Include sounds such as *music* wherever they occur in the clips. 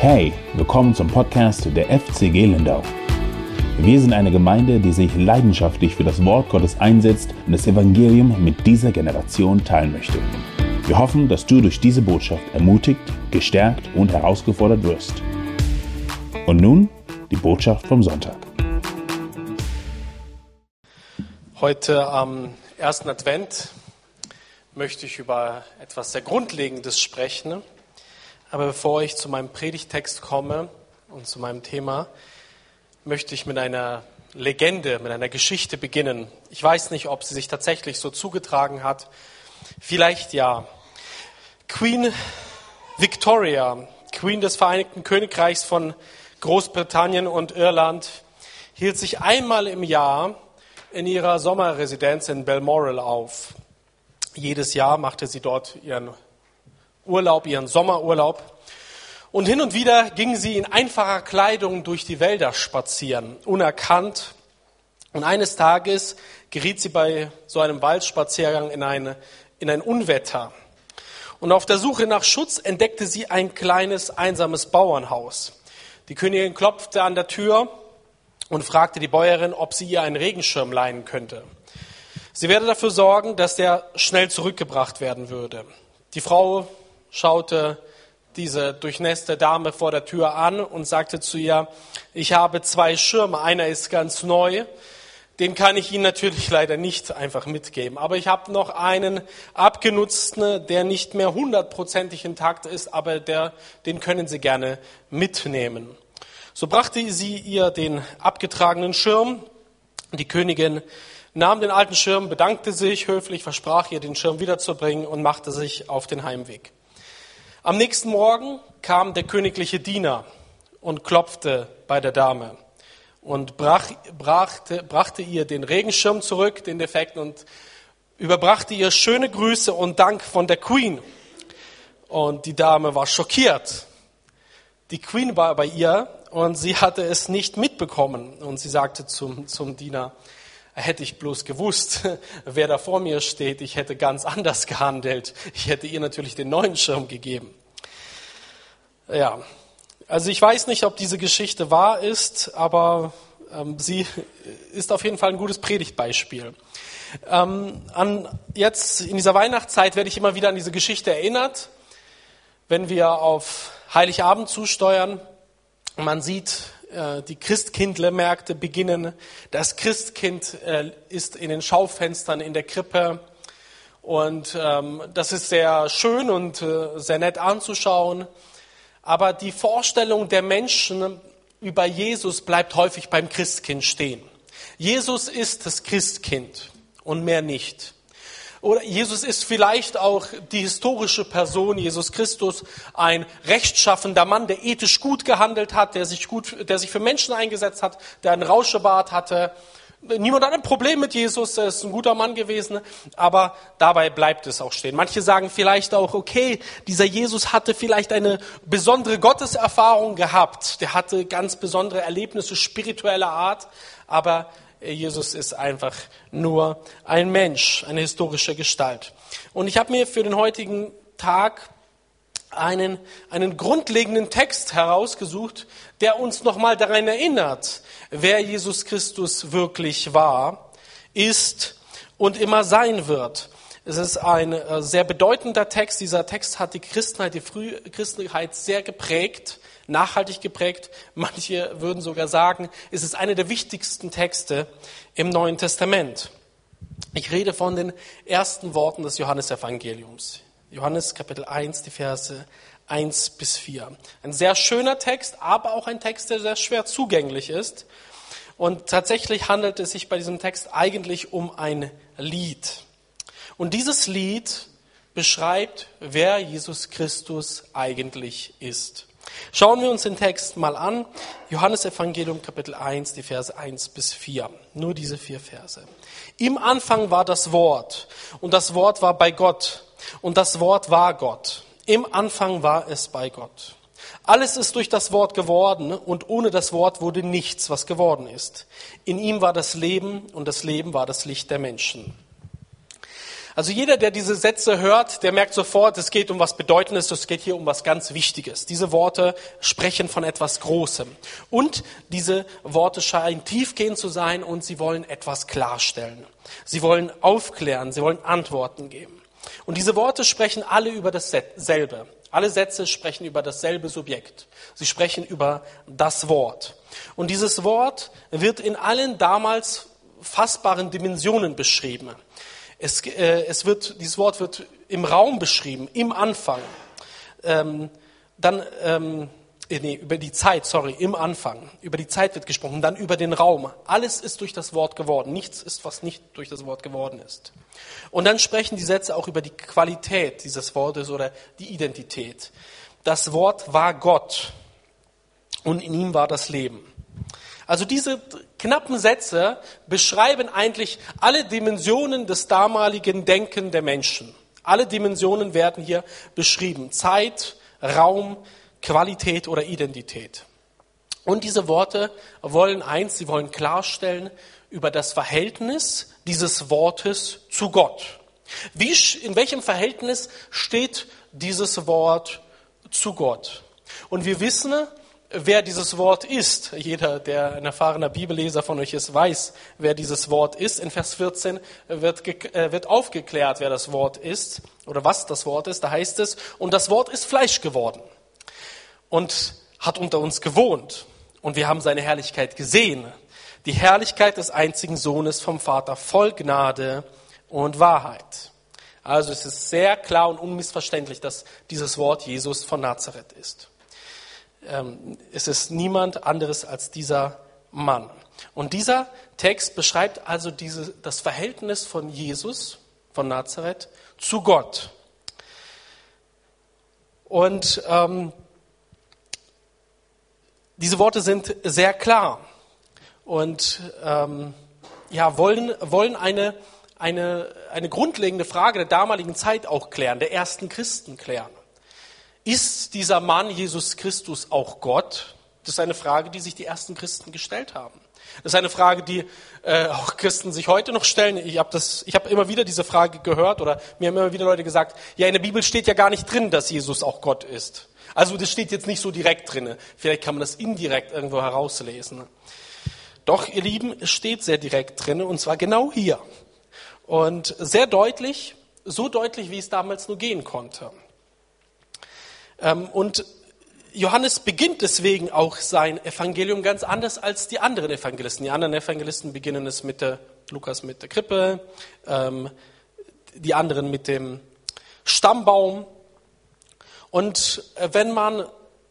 Hey, willkommen zum Podcast der FCG Lindau. Wir sind eine Gemeinde, die sich leidenschaftlich für das Wort Gottes einsetzt und das Evangelium mit dieser Generation teilen möchte. Wir hoffen, dass du durch diese Botschaft ermutigt, gestärkt und herausgefordert wirst. Und nun die Botschaft vom Sonntag. Heute am ersten Advent möchte ich über etwas sehr Grundlegendes sprechen. Aber bevor ich zu meinem Predigtext komme und zu meinem Thema, möchte ich mit einer Legende, mit einer Geschichte beginnen. Ich weiß nicht, ob sie sich tatsächlich so zugetragen hat. Vielleicht ja. Queen Victoria, Queen des Vereinigten Königreichs von Großbritannien und Irland, hielt sich einmal im Jahr in ihrer Sommerresidenz in Balmoral auf. Jedes Jahr machte sie dort ihren Urlaub, ihren Sommerurlaub. Und hin und wieder ging sie in einfacher Kleidung durch die Wälder spazieren, unerkannt. Und eines Tages geriet sie bei so einem Waldspaziergang in, eine, in ein Unwetter. Und auf der Suche nach Schutz entdeckte sie ein kleines, einsames Bauernhaus. Die Königin klopfte an der Tür und fragte die Bäuerin, ob sie ihr einen Regenschirm leihen könnte. Sie werde dafür sorgen, dass der schnell zurückgebracht werden würde. Die Frau schaute diese durchnässte Dame vor der Tür an und sagte zu ihr, ich habe zwei Schirme, einer ist ganz neu, den kann ich Ihnen natürlich *laughs* leider nicht einfach mitgeben. Aber ich habe noch einen abgenutzten, der nicht mehr hundertprozentig intakt ist, aber der, den können Sie gerne mitnehmen. So brachte sie ihr den abgetragenen Schirm. Die Königin nahm den alten Schirm, bedankte sich höflich, versprach ihr, den Schirm wiederzubringen und machte sich auf den Heimweg. Am nächsten Morgen kam der königliche Diener und klopfte bei der Dame und brach, brachte, brachte ihr den Regenschirm zurück, den Defekten, und überbrachte ihr schöne Grüße und Dank von der Queen. Und die Dame war schockiert. Die Queen war bei ihr und sie hatte es nicht mitbekommen. Und sie sagte zum, zum Diener, hätte ich bloß gewusst, *laughs* wer da vor mir steht, ich hätte ganz anders *laughs* gehandelt. Ich hätte ihr natürlich den neuen Schirm gegeben. Ja, also ich weiß nicht, ob diese Geschichte wahr ist, aber ähm, sie ist auf jeden Fall ein gutes Predigtbeispiel. Ähm, an, jetzt in dieser Weihnachtszeit werde ich immer wieder an diese Geschichte erinnert, wenn wir auf Heiligabend zusteuern. Man sieht äh, die Christkindlermärkte beginnen. Das Christkind äh, ist in den Schaufenstern in der Krippe. Und ähm, das ist sehr schön und äh, sehr nett anzuschauen. Aber die Vorstellung der Menschen über Jesus bleibt häufig beim Christkind stehen. Jesus ist das Christkind und mehr nicht. Oder Jesus ist vielleicht auch die historische Person, Jesus Christus, ein rechtschaffender Mann, der ethisch gut gehandelt hat, der sich gut, der sich für Menschen eingesetzt hat, der einen Rauschebart hatte. Niemand hat ein Problem mit Jesus, er ist ein guter Mann gewesen, aber dabei bleibt es auch stehen. Manche sagen vielleicht auch, okay, dieser Jesus hatte vielleicht eine besondere Gotteserfahrung gehabt, der hatte ganz besondere Erlebnisse spiritueller Art, aber Jesus ist einfach nur ein Mensch, eine historische Gestalt. Und ich habe mir für den heutigen Tag einen, einen grundlegenden Text herausgesucht, der uns nochmal daran erinnert, wer Jesus Christus wirklich war, ist und immer sein wird. Es ist ein äh, sehr bedeutender Text. Dieser Text hat die Christenheit, die frühe Christenheit sehr geprägt nachhaltig geprägt. Manche würden sogar sagen, es ist einer der wichtigsten Texte im Neuen Testament. Ich rede von den ersten Worten des Johannesevangeliums. Johannes Kapitel 1, die Verse 1 bis 4. Ein sehr schöner Text, aber auch ein Text, der sehr schwer zugänglich ist. Und tatsächlich handelt es sich bei diesem Text eigentlich um ein Lied. Und dieses Lied beschreibt, wer Jesus Christus eigentlich ist. Schauen wir uns den Text mal an. Johannes Evangelium Kapitel 1, die Verse 1 bis 4. Nur diese vier Verse. Im Anfang war das Wort und das Wort war bei Gott und das Wort war Gott. Im Anfang war es bei Gott. Alles ist durch das Wort geworden und ohne das Wort wurde nichts, was geworden ist. In ihm war das Leben und das Leben war das Licht der Menschen. Also jeder, der diese Sätze hört, der merkt sofort, es geht um was Bedeutendes, es geht hier um was ganz Wichtiges. Diese Worte sprechen von etwas Großem. Und diese Worte scheinen tiefgehend zu sein und sie wollen etwas klarstellen. Sie wollen aufklären, sie wollen Antworten geben. Und diese Worte sprechen alle über dasselbe. Alle Sätze sprechen über dasselbe Subjekt. Sie sprechen über das Wort. Und dieses Wort wird in allen damals fassbaren Dimensionen beschrieben. Es, äh, es wird, dieses Wort wird im Raum beschrieben, im Anfang. Ähm, dann, ähm, äh, nee, über die Zeit, sorry, im Anfang. Über die Zeit wird gesprochen, dann über den Raum. Alles ist durch das Wort geworden. Nichts ist, was nicht durch das Wort geworden ist. Und dann sprechen die Sätze auch über die Qualität dieses Wortes oder die Identität. Das Wort war Gott und in ihm war das Leben. Also diese knappen Sätze beschreiben eigentlich alle Dimensionen des damaligen Denken der Menschen. Alle Dimensionen werden hier beschrieben. Zeit, Raum, Qualität oder Identität. Und diese Worte wollen eins, sie wollen klarstellen über das Verhältnis dieses Wortes zu Gott. Wie, in welchem Verhältnis steht dieses Wort zu Gott? Und wir wissen, wer dieses Wort ist. Jeder, der ein erfahrener Bibelleser von euch ist, weiß, wer dieses Wort ist. In Vers 14 wird, äh, wird aufgeklärt, wer das Wort ist oder was das Wort ist. Da heißt es, und das Wort ist Fleisch geworden und hat unter uns gewohnt. Und wir haben seine Herrlichkeit gesehen. Die Herrlichkeit des einzigen Sohnes vom Vater voll Gnade und Wahrheit. Also es ist sehr klar und unmissverständlich, dass dieses Wort Jesus von Nazareth ist. Ähm, es ist niemand anderes als dieser Mann. Und dieser Text beschreibt also diese, das Verhältnis von Jesus, von Nazareth, zu Gott. Und ähm, diese Worte sind sehr klar und ähm, ja, wollen, wollen eine, eine, eine grundlegende Frage der damaligen Zeit auch klären, der ersten Christen klären. Ist dieser Mann Jesus Christus auch Gott? Das ist eine Frage, die sich die ersten Christen gestellt haben. Das ist eine Frage, die äh, auch Christen sich heute noch stellen. Ich habe hab immer wieder diese Frage gehört oder mir haben immer wieder Leute gesagt, ja, in der Bibel steht ja gar nicht drin, dass Jesus auch Gott ist. Also das steht jetzt nicht so direkt drin. Vielleicht kann man das indirekt irgendwo herauslesen. Doch, ihr Lieben, es steht sehr direkt drin und zwar genau hier. Und sehr deutlich, so deutlich, wie es damals nur gehen konnte. Ähm, und Johannes beginnt deswegen auch sein Evangelium ganz anders als die anderen Evangelisten. Die anderen Evangelisten beginnen es mit der, Lukas mit der Krippe, ähm, die anderen mit dem Stammbaum. Und äh, wenn man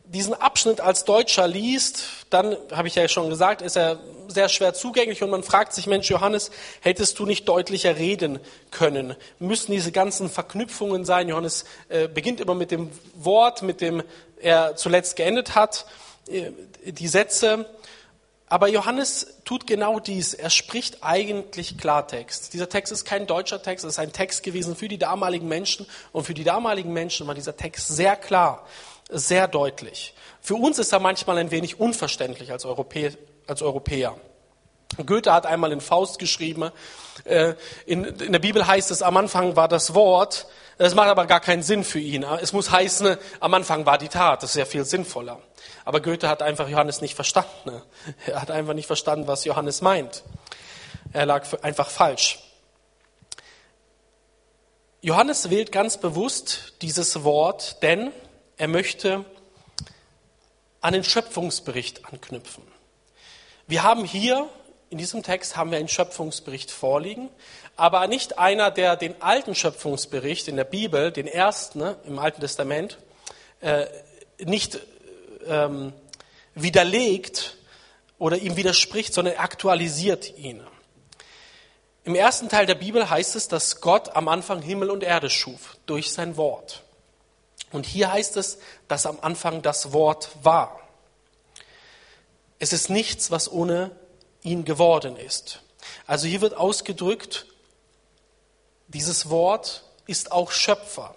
diesen Abschnitt als Deutscher liest, dann, habe ich ja schon gesagt, ist er sehr schwer zugänglich und man fragt sich, Mensch, Johannes, hättest du nicht deutlicher reden können? Müssen diese ganzen Verknüpfungen sein? Johannes äh, beginnt immer mit dem Wort, mit dem er zuletzt geendet hat, äh, die Sätze. Aber Johannes tut genau dies. Er spricht eigentlich Klartext. Dieser Text ist kein deutscher Text, es ist ein Text gewesen für die damaligen Menschen. Und für die damaligen Menschen war dieser Text sehr klar sehr deutlich. Für uns ist er manchmal ein wenig unverständlich als Europäer. Als Europäer. Goethe hat einmal in Faust geschrieben, äh, in, der Bibel heißt es, am Anfang war das Wort, das macht aber gar keinen Sinn für ihn. Es muss heißen, am Anfang war die Tat, das ist ja viel sinnvoller. Aber Goethe hat einfach Johannes nicht verstanden. Er hat einfach nicht verstanden, was Johannes meint. Er lag einfach falsch. Johannes wählt ganz bewusst dieses Wort, denn er möchte an den Schöpfungsbericht anknüpfen. Wir haben hier, in diesem Text haben wir einen Schöpfungsbericht vorliegen, aber nicht einer, der den alten Schöpfungsbericht in der Bibel, den ersten ne, im Alten Testament, äh, nicht ähm, widerlegt oder ihm widerspricht, sondern aktualisiert ihn. Im ersten Teil der Bibel heißt es, dass Gott am Anfang Himmel und Erde schuf durch sein Wort. Und hier heißt es, dass am Anfang das Wort war. Es ist nichts, was ohne ihn geworden ist. Also hier wird ausgedrückt, dieses Wort ist auch Schöpfer.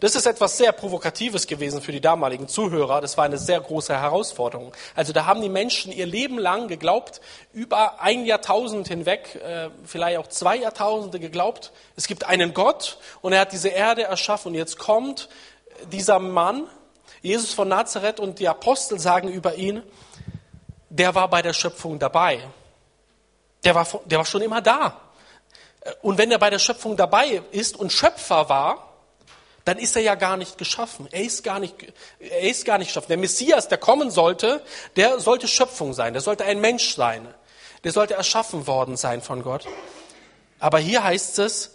Das ist etwas sehr Provokatives gewesen für die damaligen Zuhörer. Das war eine sehr große Herausforderung. Also da haben die Menschen ihr Leben lang geglaubt, über ein Jahrtausend hinweg, äh, vielleicht auch zwei Jahrtausende geglaubt, es gibt einen Gott und er hat diese Erde erschaffen. Und jetzt kommt dieser Mann, Jesus von Nazareth, und die Apostel sagen über ihn, der war bei der Schöpfung dabei. Der war, der war schon immer da. Und wenn er bei der Schöpfung dabei ist und Schöpfer war, dann ist er ja gar nicht geschaffen. Er ist gar nicht, er ist gar nicht geschaffen. Der Messias, der kommen sollte, der sollte Schöpfung sein. Der sollte ein Mensch sein. Der sollte erschaffen worden sein von Gott. Aber hier heißt es,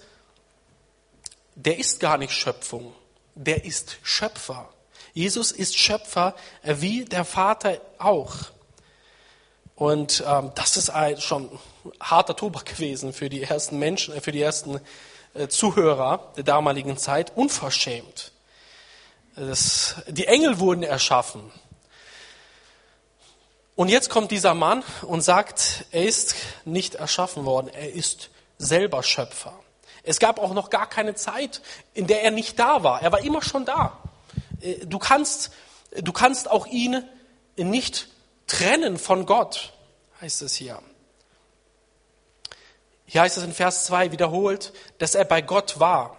der ist gar nicht Schöpfung. Der ist Schöpfer. Jesus ist Schöpfer, wie der Vater auch. Und ähm, das ist ein, schon harter Tobak gewesen für die ersten Menschen, äh, für die ersten äh, Zuhörer der damaligen Zeit. Unverschämt. Das, die Engel wurden erschaffen. Und jetzt kommt dieser Mann und sagt, er ist nicht erschaffen worden, er ist selber Schöpfer. Es gab auch noch gar keine Zeit, in der er nicht da war. Er war immer schon da. Äh, du kannst, du kannst auch ihn nicht trennen von Gott, heißt es hier. Hier heißt es in Vers 2 wiederholt, dass er bei Gott war.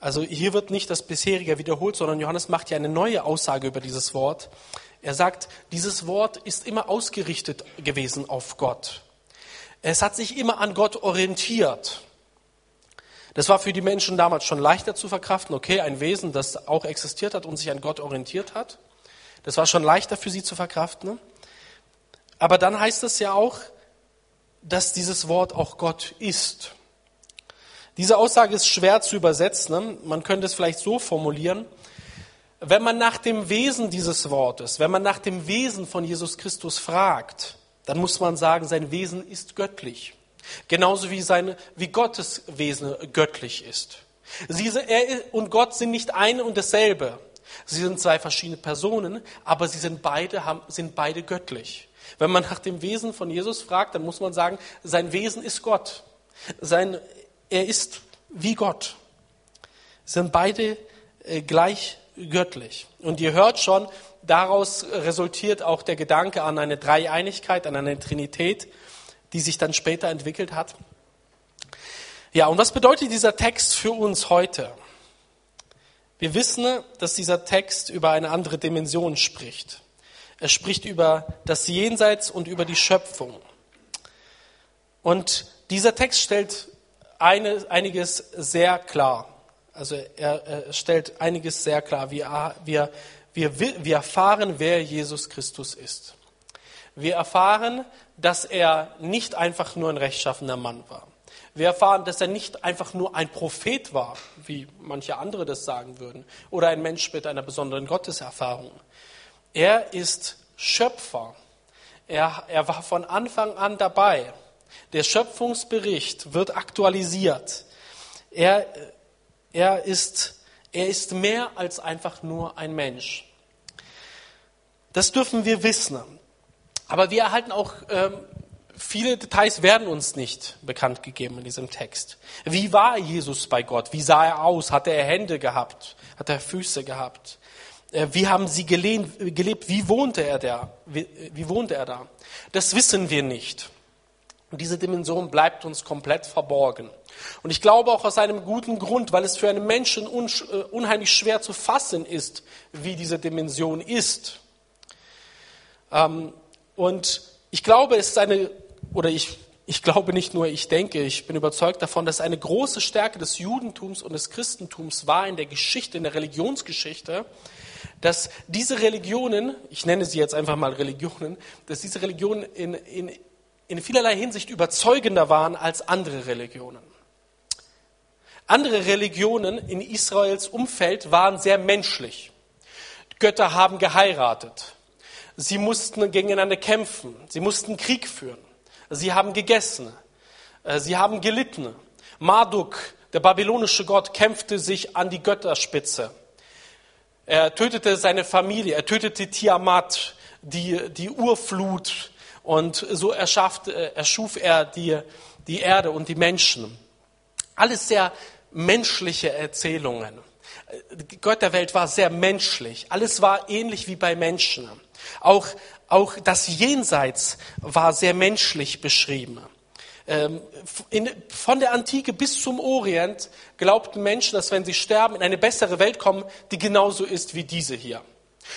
Also hier wird nicht das bisherige wiederholt, sondern Johannes macht ja eine neue Aussage über dieses Wort. Er sagt, dieses Wort ist immer ausgerichtet gewesen auf Gott. Es hat sich immer an Gott orientiert. Das war für die Menschen damals schon leichter zu verkraften. Okay, ein Wesen, das auch existiert hat und sich an Gott orientiert hat. Das war schon leichter für sie zu verkraften. Aber dann heißt es ja auch, dass dieses Wort auch Gott ist. Diese Aussage ist schwer zu übersetzen. Man könnte es vielleicht so formulieren. Wenn man nach dem Wesen dieses Wortes, wenn man nach dem Wesen von Jesus Christus fragt, dann muss man sagen, sein Wesen ist göttlich. Genauso wie, seine, wie Gottes Wesen göttlich ist. Sie, er und Gott sind nicht ein und dasselbe. Sie sind zwei verschiedene Personen, aber sie sind beide, haben, sind beide göttlich. Wenn man nach dem Wesen von Jesus fragt, dann muss man sagen, sein Wesen ist Gott. Sein, er ist wie Gott. Sie sind beide äh, gleich göttlich. Und ihr hört schon, daraus resultiert auch der Gedanke an eine Dreieinigkeit, an eine Trinität die sich dann später entwickelt hat. Ja, und was bedeutet dieser Text für uns heute? Wir wissen, dass dieser Text über eine andere Dimension spricht. Er spricht über das Jenseits und über die Schöpfung. Und dieser Text stellt eine, einiges sehr klar. Also er, er, stellt einiges sehr klar. Wir, wir, wir, wir erfahren, wer Jesus Christus ist. Wir erfahren, dass er nicht einfach nur ein rechtschaffener Mann war. Wir erfahren, dass er nicht einfach nur ein Prophet war, wie manche andere das sagen würden, oder ein Mensch mit einer besonderen Gotteserfahrung. Er ist Schöpfer. Er, er war von Anfang an dabei. Der Schöpfungsbericht wird aktualisiert. Er, er, ist, er ist mehr als einfach nur ein Mensch. Das dürfen wir wissen. Aber wir erhalten auch, ähm, viele Details werden uns nicht bekannt gegeben in diesem Text. Wie war Jesus bei Gott? Wie sah er aus? Hatte er Hände gehabt? Hat er Füße gehabt? Äh, wie haben sie gelebt? Wie wohnte er da? Wie, wie wohnte er da? Das wissen wir nicht. Diese Dimension bleibt uns komplett verborgen. Und ich glaube auch aus einem guten Grund, weil es für einen Menschen äh, unheimlich schwer zu fassen ist, wie diese Dimension ist. Ähm, und ich glaube, es ist eine, oder ich, ich glaube nicht nur, ich denke, ich bin überzeugt davon, dass eine große Stärke des Judentums und des Christentums war in der Geschichte, in der Religionsgeschichte, dass diese Religionen, ich nenne sie jetzt einfach mal Religionen, dass diese Religionen in, in, in vielerlei Hinsicht überzeugender waren als andere Religionen. Andere Religionen in Israels Umfeld waren sehr menschlich. Götter haben geheiratet. Sie mussten gegeneinander kämpfen. Sie mussten Krieg führen. Sie haben gegessen. Äh, sie haben gelitten. Marduk, der babylonische Gott, kämpfte sich an die Götterspitze. Er tötete seine Familie. Er tötete Tiamat, die, die Urflut. Und so erschafft, äh, erschuf er die, die Erde und die Menschen. Alles sehr menschliche Erzählungen. Gott der Welt war sehr menschlich. Alles war ähnlich wie bei Menschen. Auch, auch das Jenseits war sehr menschlich beschrieben. Ähm, von der Antike bis zum Orient glaubten Menschen, dass wenn sie sterben, in eine bessere Welt kommen, die genauso ist wie diese hier.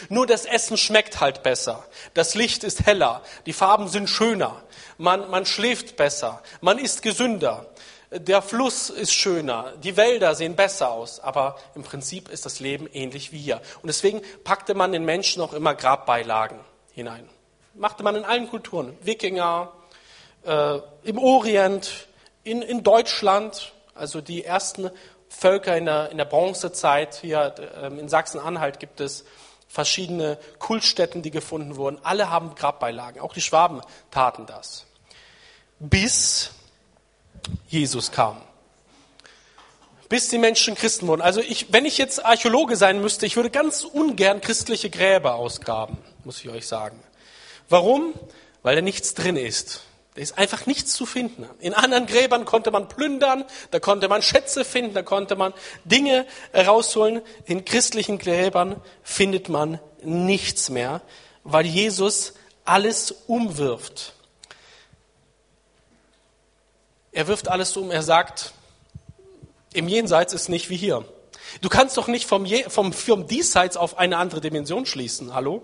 Nur das Essen schmeckt halt besser. Das Licht ist heller. Die Farben sind schöner. Man, man schläft besser. Man ist gesünder. Der Fluss ist schöner. Die Wälder sehen besser aus. Aber im Prinzip ist das Leben ähnlich wie hier. Und deswegen packte man den Menschen auch immer Grabbeilagen hinein. Machte man in allen Kulturen. Wikinger, äh, im Orient, in, in Deutschland, also die ersten Völker in der, in der Bronzezeit. Hier äh, in Sachsen-Anhalt gibt es verschiedene Kultstätten, die gefunden wurden. Alle haben Grabbeilagen. Auch die Schwaben taten das. Bis Jesus kam. Bis die Menschen Christen wurden. Also ich, wenn ich jetzt Archäologe sein müsste, ich würde ganz ungern christliche Gräber ausgraben, muss ich euch sagen. Warum? Weil da nichts drin ist. Da ist einfach nichts zu finden. In anderen Gräbern konnte man plündern, da konnte man Schätze finden, da konnte man Dinge rausholen. In christlichen Gräbern findet man nichts mehr, weil Jesus alles umwirft. Er wirft alles um, er sagt, im Jenseits ist nicht wie hier. Du kannst doch nicht vom, Je vom, vom Diesseits auf eine andere Dimension schließen. Hallo?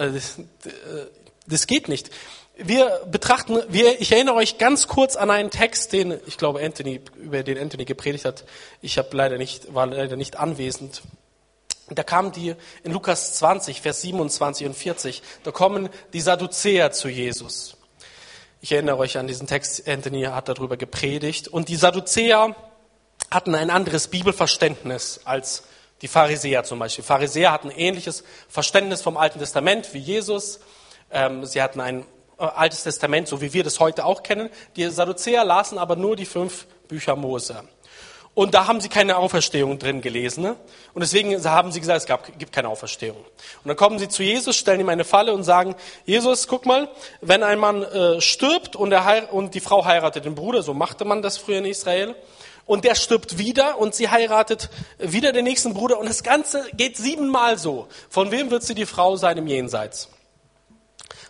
Äh, das, äh, das geht nicht wir betrachten, wir, ich erinnere euch ganz kurz an einen Text, den ich glaube Anthony, über den Anthony gepredigt hat. Ich habe leider nicht, war leider nicht anwesend. Da kamen die in Lukas 20, Vers 27 und 40, da kommen die Sadduzäer zu Jesus. Ich erinnere euch an diesen Text, Anthony hat darüber gepredigt. Und die Sadduzäer hatten ein anderes Bibelverständnis als die Pharisäer zum Beispiel. Pharisäer hatten ähnliches Verständnis vom Alten Testament wie Jesus. Ähm, sie hatten ein äh, Altes Testament, so wie wir das heute auch kennen. Die Sadduzäer lasen aber nur die fünf Bücher Mose. Und da haben sie keine Auferstehung drin gelesen. Ne? Und deswegen haben sie gesagt, es gab, gibt keine Auferstehung. Und dann kommen sie zu Jesus, stellen ihm eine Falle und sagen, Jesus, guck mal, wenn ein Mann äh, stirbt und, er und die Frau heiratet den Bruder, so machte man das früher in Israel, und der stirbt wieder und sie heiratet wieder den nächsten Bruder und das Ganze geht siebenmal so. Von wem wird sie die Frau sein im Jenseits?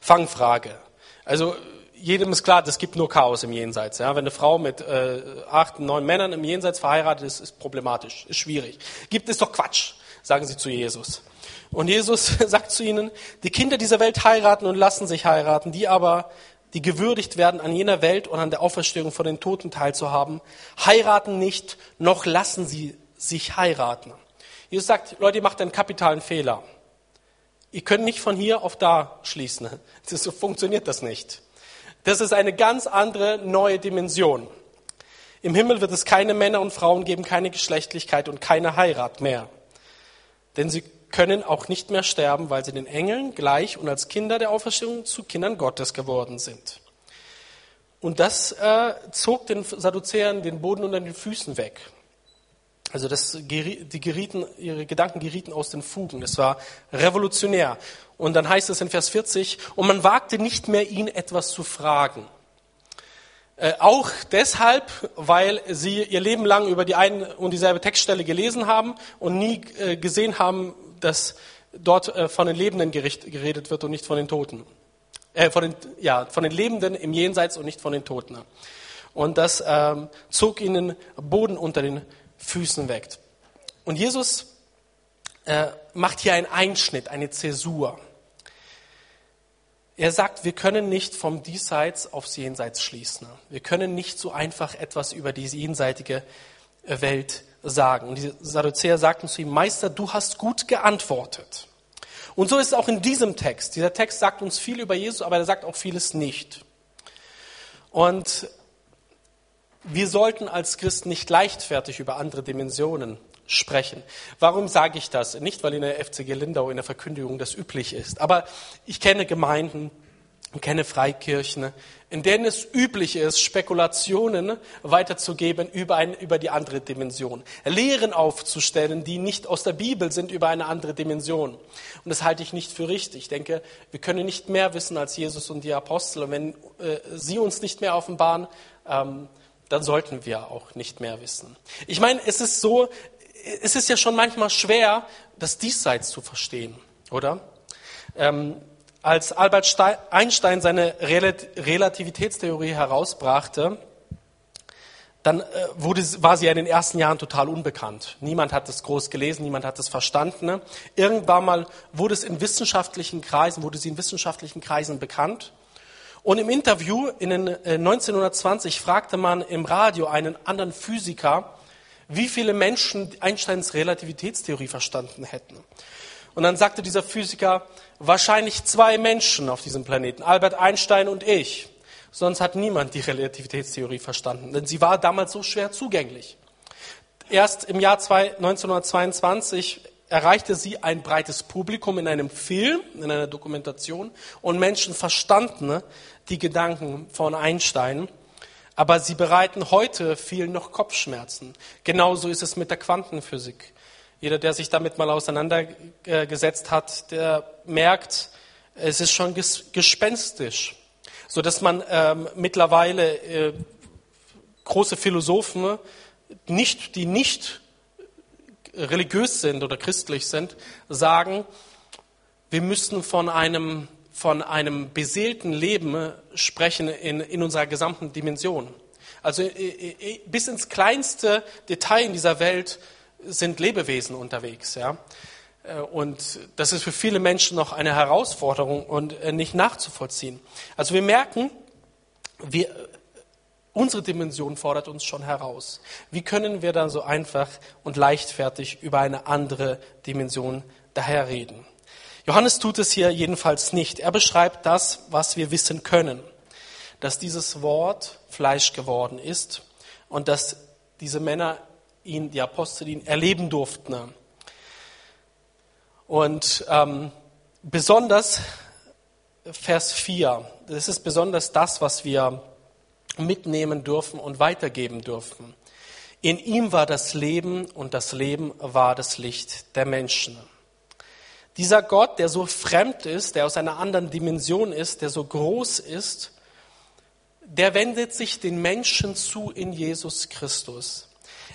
Fangfrage. Also jedem ist klar, es gibt nur Chaos im Jenseits. Ja? Wenn eine Frau mit äh, acht, neun Männern im Jenseits verheiratet ist, ist problematisch, ist schwierig. Gibt es doch Quatsch, sagen sie zu Jesus. Und Jesus *laughs* sagt zu ihnen, die Kinder dieser Welt heiraten und lassen sich heiraten, die aber, die gewürdigt werden, an jener Welt und an der Auferstehung von den Toten teilzuhaben, heiraten nicht, noch lassen sie sich heiraten. Jesus sagt, Leute, ihr macht einen kapitalen Fehler. Ihr könnt nicht von hier auf da schließen. *laughs* So funktioniert das nicht. Das ist eine ganz andere neue Dimension. Im Himmel wird es keine Männer und Frauen geben, keine Geschlechtlichkeit und keine Heirat mehr. Denn sie können auch nicht mehr sterben, weil sie den Engeln gleich und als Kinder der Auferstehung zu Kindern Gottes geworden sind. Und das äh, zog den Sadduzäern den Boden unter den Füßen weg. Also das, die gerieten, ihre Gedanken gerieten aus den Fugen. Das war revolutionär. Und dann heißt es in Vers 40, und man wagte nicht mehr, ihn etwas zu fragen. Äh, auch deshalb, weil sie ihr Leben lang über die eine und dieselbe Textstelle gelesen haben und nie äh, gesehen haben, dass dort äh, von den Lebenden gericht, geredet wird und nicht von den Toten. Äh, von den, ja, von den Lebenden im Jenseits und nicht von den Toten. Und das ähm, zog ihnen Boden unter den Füßen weg. Und Jesus äh, macht hier einen Einschnitt, eine Zäsur. Er sagt, wir können nicht vom Diesseits aufs Jenseits schließen. Wir können nicht so einfach etwas über die jenseitige äh, Welt sagen. Und die Sadduzäer sagten zu ihm, Meister, du hast gut geantwortet. Und so ist es auch in diesem Text. Dieser Text sagt uns viel über Jesus, aber er sagt auch vieles nicht. Und wir sollten als Christen nicht leichtfertig über andere Dimensionen sprechen. Warum sage ich das? Nicht, weil in der FCG Lindau in der Verkündigung das üblich ist, aber ich kenne Gemeinden, ich kenne Freikirchen, in denen es üblich ist, Spekulationen weiterzugeben über, ein, über die andere Dimension. Lehren aufzustellen, die nicht aus der Bibel sind über eine andere Dimension. Und das halte ich nicht für richtig. Ich denke, wir können nicht mehr wissen als Jesus und die Apostel. Und wenn äh, sie uns nicht mehr offenbaren, ähm, dann sollten wir auch nicht mehr wissen. Ich meine, es ist so, es ist ja schon manchmal schwer, das Diesseits zu verstehen, oder? Ähm, als Albert Einstein seine Relativitätstheorie herausbrachte, dann äh, wurde, war sie ja in den ersten Jahren total unbekannt. Niemand hat es groß gelesen, niemand hat es verstanden. Ne? Irgendwann mal wurde es in wissenschaftlichen Kreisen, wurde sie in wissenschaftlichen Kreisen bekannt. Und im Interview in den, äh, 1920 fragte man im Radio einen anderen Physiker, wie viele Menschen Einsteins Relativitätstheorie verstanden hätten. Und dann sagte dieser Physiker, wahrscheinlich zwei Menschen auf diesem Planeten, Albert Einstein und ich. Sonst hat niemand die Relativitätstheorie verstanden, denn sie war damals so schwer zugänglich. Erst im Jahr 1922 erreichte sie ein breites Publikum in einem Film, in einer Dokumentation und Menschen verstanden die Gedanken von Einstein. Aber sie bereiten heute vielen noch Kopfschmerzen. Genauso ist es mit der Quantenphysik. Jeder, der sich damit mal auseinandergesetzt hat, der merkt, es ist schon gespenstisch so dass man ähm, mittlerweile äh, große Philosophen, nicht, die nicht religiös sind oder christlich sind, sagen, wir müssen von einem, von einem beseelten Leben sprechen in, in unserer gesamten Dimension. Also bis ins kleinste Detail in dieser Welt sind Lebewesen unterwegs. Ja? Äh, und das ist für viele Menschen noch eine Herausforderung und äh, nicht nachzuvollziehen. Also wir merken, wir, unsere Dimension fordert uns schon heraus. Wie können wir dann so einfach und leichtfertig über eine andere Dimension daherreden? Johannes tut es hier jedenfalls nicht. Er beschreibt das, was wir wissen können. Dass dieses Wort Fleisch geworden ist und dass diese Männer ihn, die Apostel ihn erleben durften. Und ähm, besonders Vers 4, das ist besonders das, was wir mitnehmen dürfen und weitergeben dürfen. In ihm war das Leben und das Leben war das Licht der Menschen. Dieser Gott, der so fremd ist, der aus einer anderen Dimension ist, der so groß ist, der wendet sich den Menschen zu in Jesus Christus.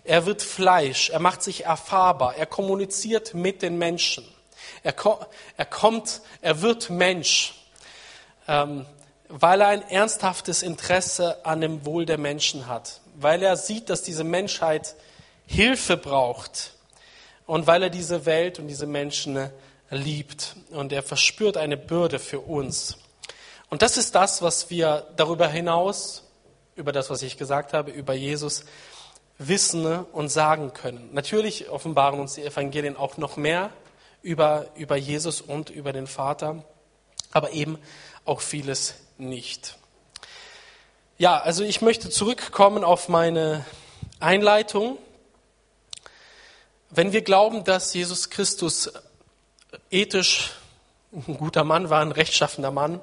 Er wird Fleisch, er macht sich erfahrbar, er kommuniziert mit den Menschen. Er, er kommt, er wird Mensch, ähm, weil er ein ernsthaftes Interesse an dem Wohl der Menschen hat, weil er sieht, dass diese Menschheit Hilfe braucht und weil er diese Welt und diese Menschen liebt und er verspürt eine Bürde für uns. Und das ist das, was wir darüber hinaus, über das, was ich gesagt habe, über Jesus wissen und sagen können. Natürlich offenbaren uns die Evangelien auch noch mehr über, über Jesus und über den Vater, aber eben auch vieles nicht. Ja, also ich möchte zurückkommen auf meine Einleitung. Wenn wir glauben, dass Jesus Christus ethisch ein guter Mann war, ein rechtschaffender Mann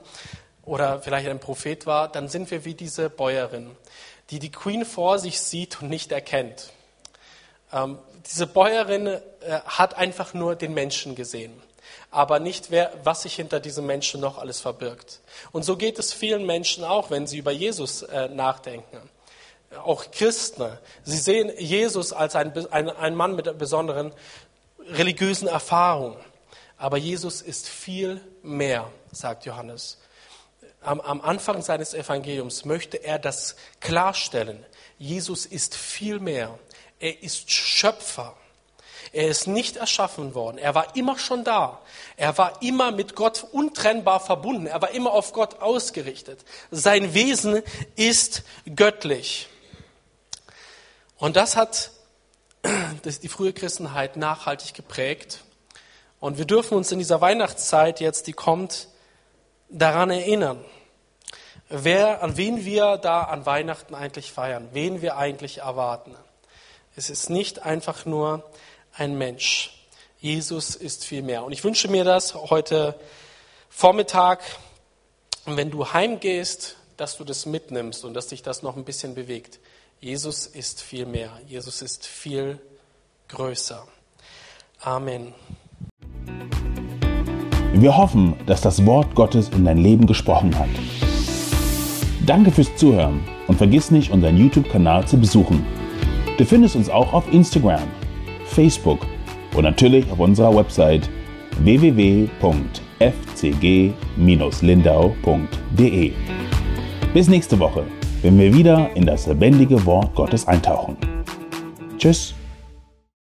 oder vielleicht ein Prophet war, dann sind wir wie diese Bäuerin, die die Queen vor sich sieht und nicht erkennt. Ähm, diese Bäuerin äh, hat einfach nur den Menschen gesehen, aber nicht, wer, was sich hinter diesem Menschen noch alles verbirgt. Und so geht es vielen Menschen auch, wenn sie über Jesus äh, nachdenken. Auch Christen. Sie sehen Jesus als ein, ein, ein Mann mit besonderen religiösen Erfahrungen. Aber Jesus ist viel mehr, sagt Johannes. Am, am Anfang seines Evangeliums möchte er das klarstellen. Jesus ist viel mehr. Er ist Schöpfer. Er ist nicht erschaffen worden. Er war immer schon da. Er war immer mit Gott untrennbar verbunden. Er war immer auf Gott ausgerichtet. Sein Wesen ist göttlich. Und das hat *clears throat* die frühe Christenheit nachhaltig geprägt. Und wir dürfen uns in dieser Weihnachtszeit jetzt, die kommt, daran erinnern, wer, an wen wir da an Weihnachten eigentlich feiern, wen wir eigentlich erwarten. Es ist nicht einfach nur ein Mensch. Jesus ist viel mehr. Und ich wünsche mir das heute Vormittag, wenn du heimgehst, dass du das mitnimmst und dass dich das noch ein bisschen bewegt. Jesus ist viel mehr. Jesus ist viel größer. Amen. Wir hoffen, dass das Wort Gottes in dein Leben gesprochen hat. Danke fürs Zuhören und vergiss nicht, unseren YouTube-Kanal zu besuchen. Du findest uns auch auf Instagram, Facebook und natürlich auf unserer Website www.fcg-lindau.de. Bis nächste Woche, wenn wir wieder in das lebendige Wort Gottes eintauchen. Tschüss.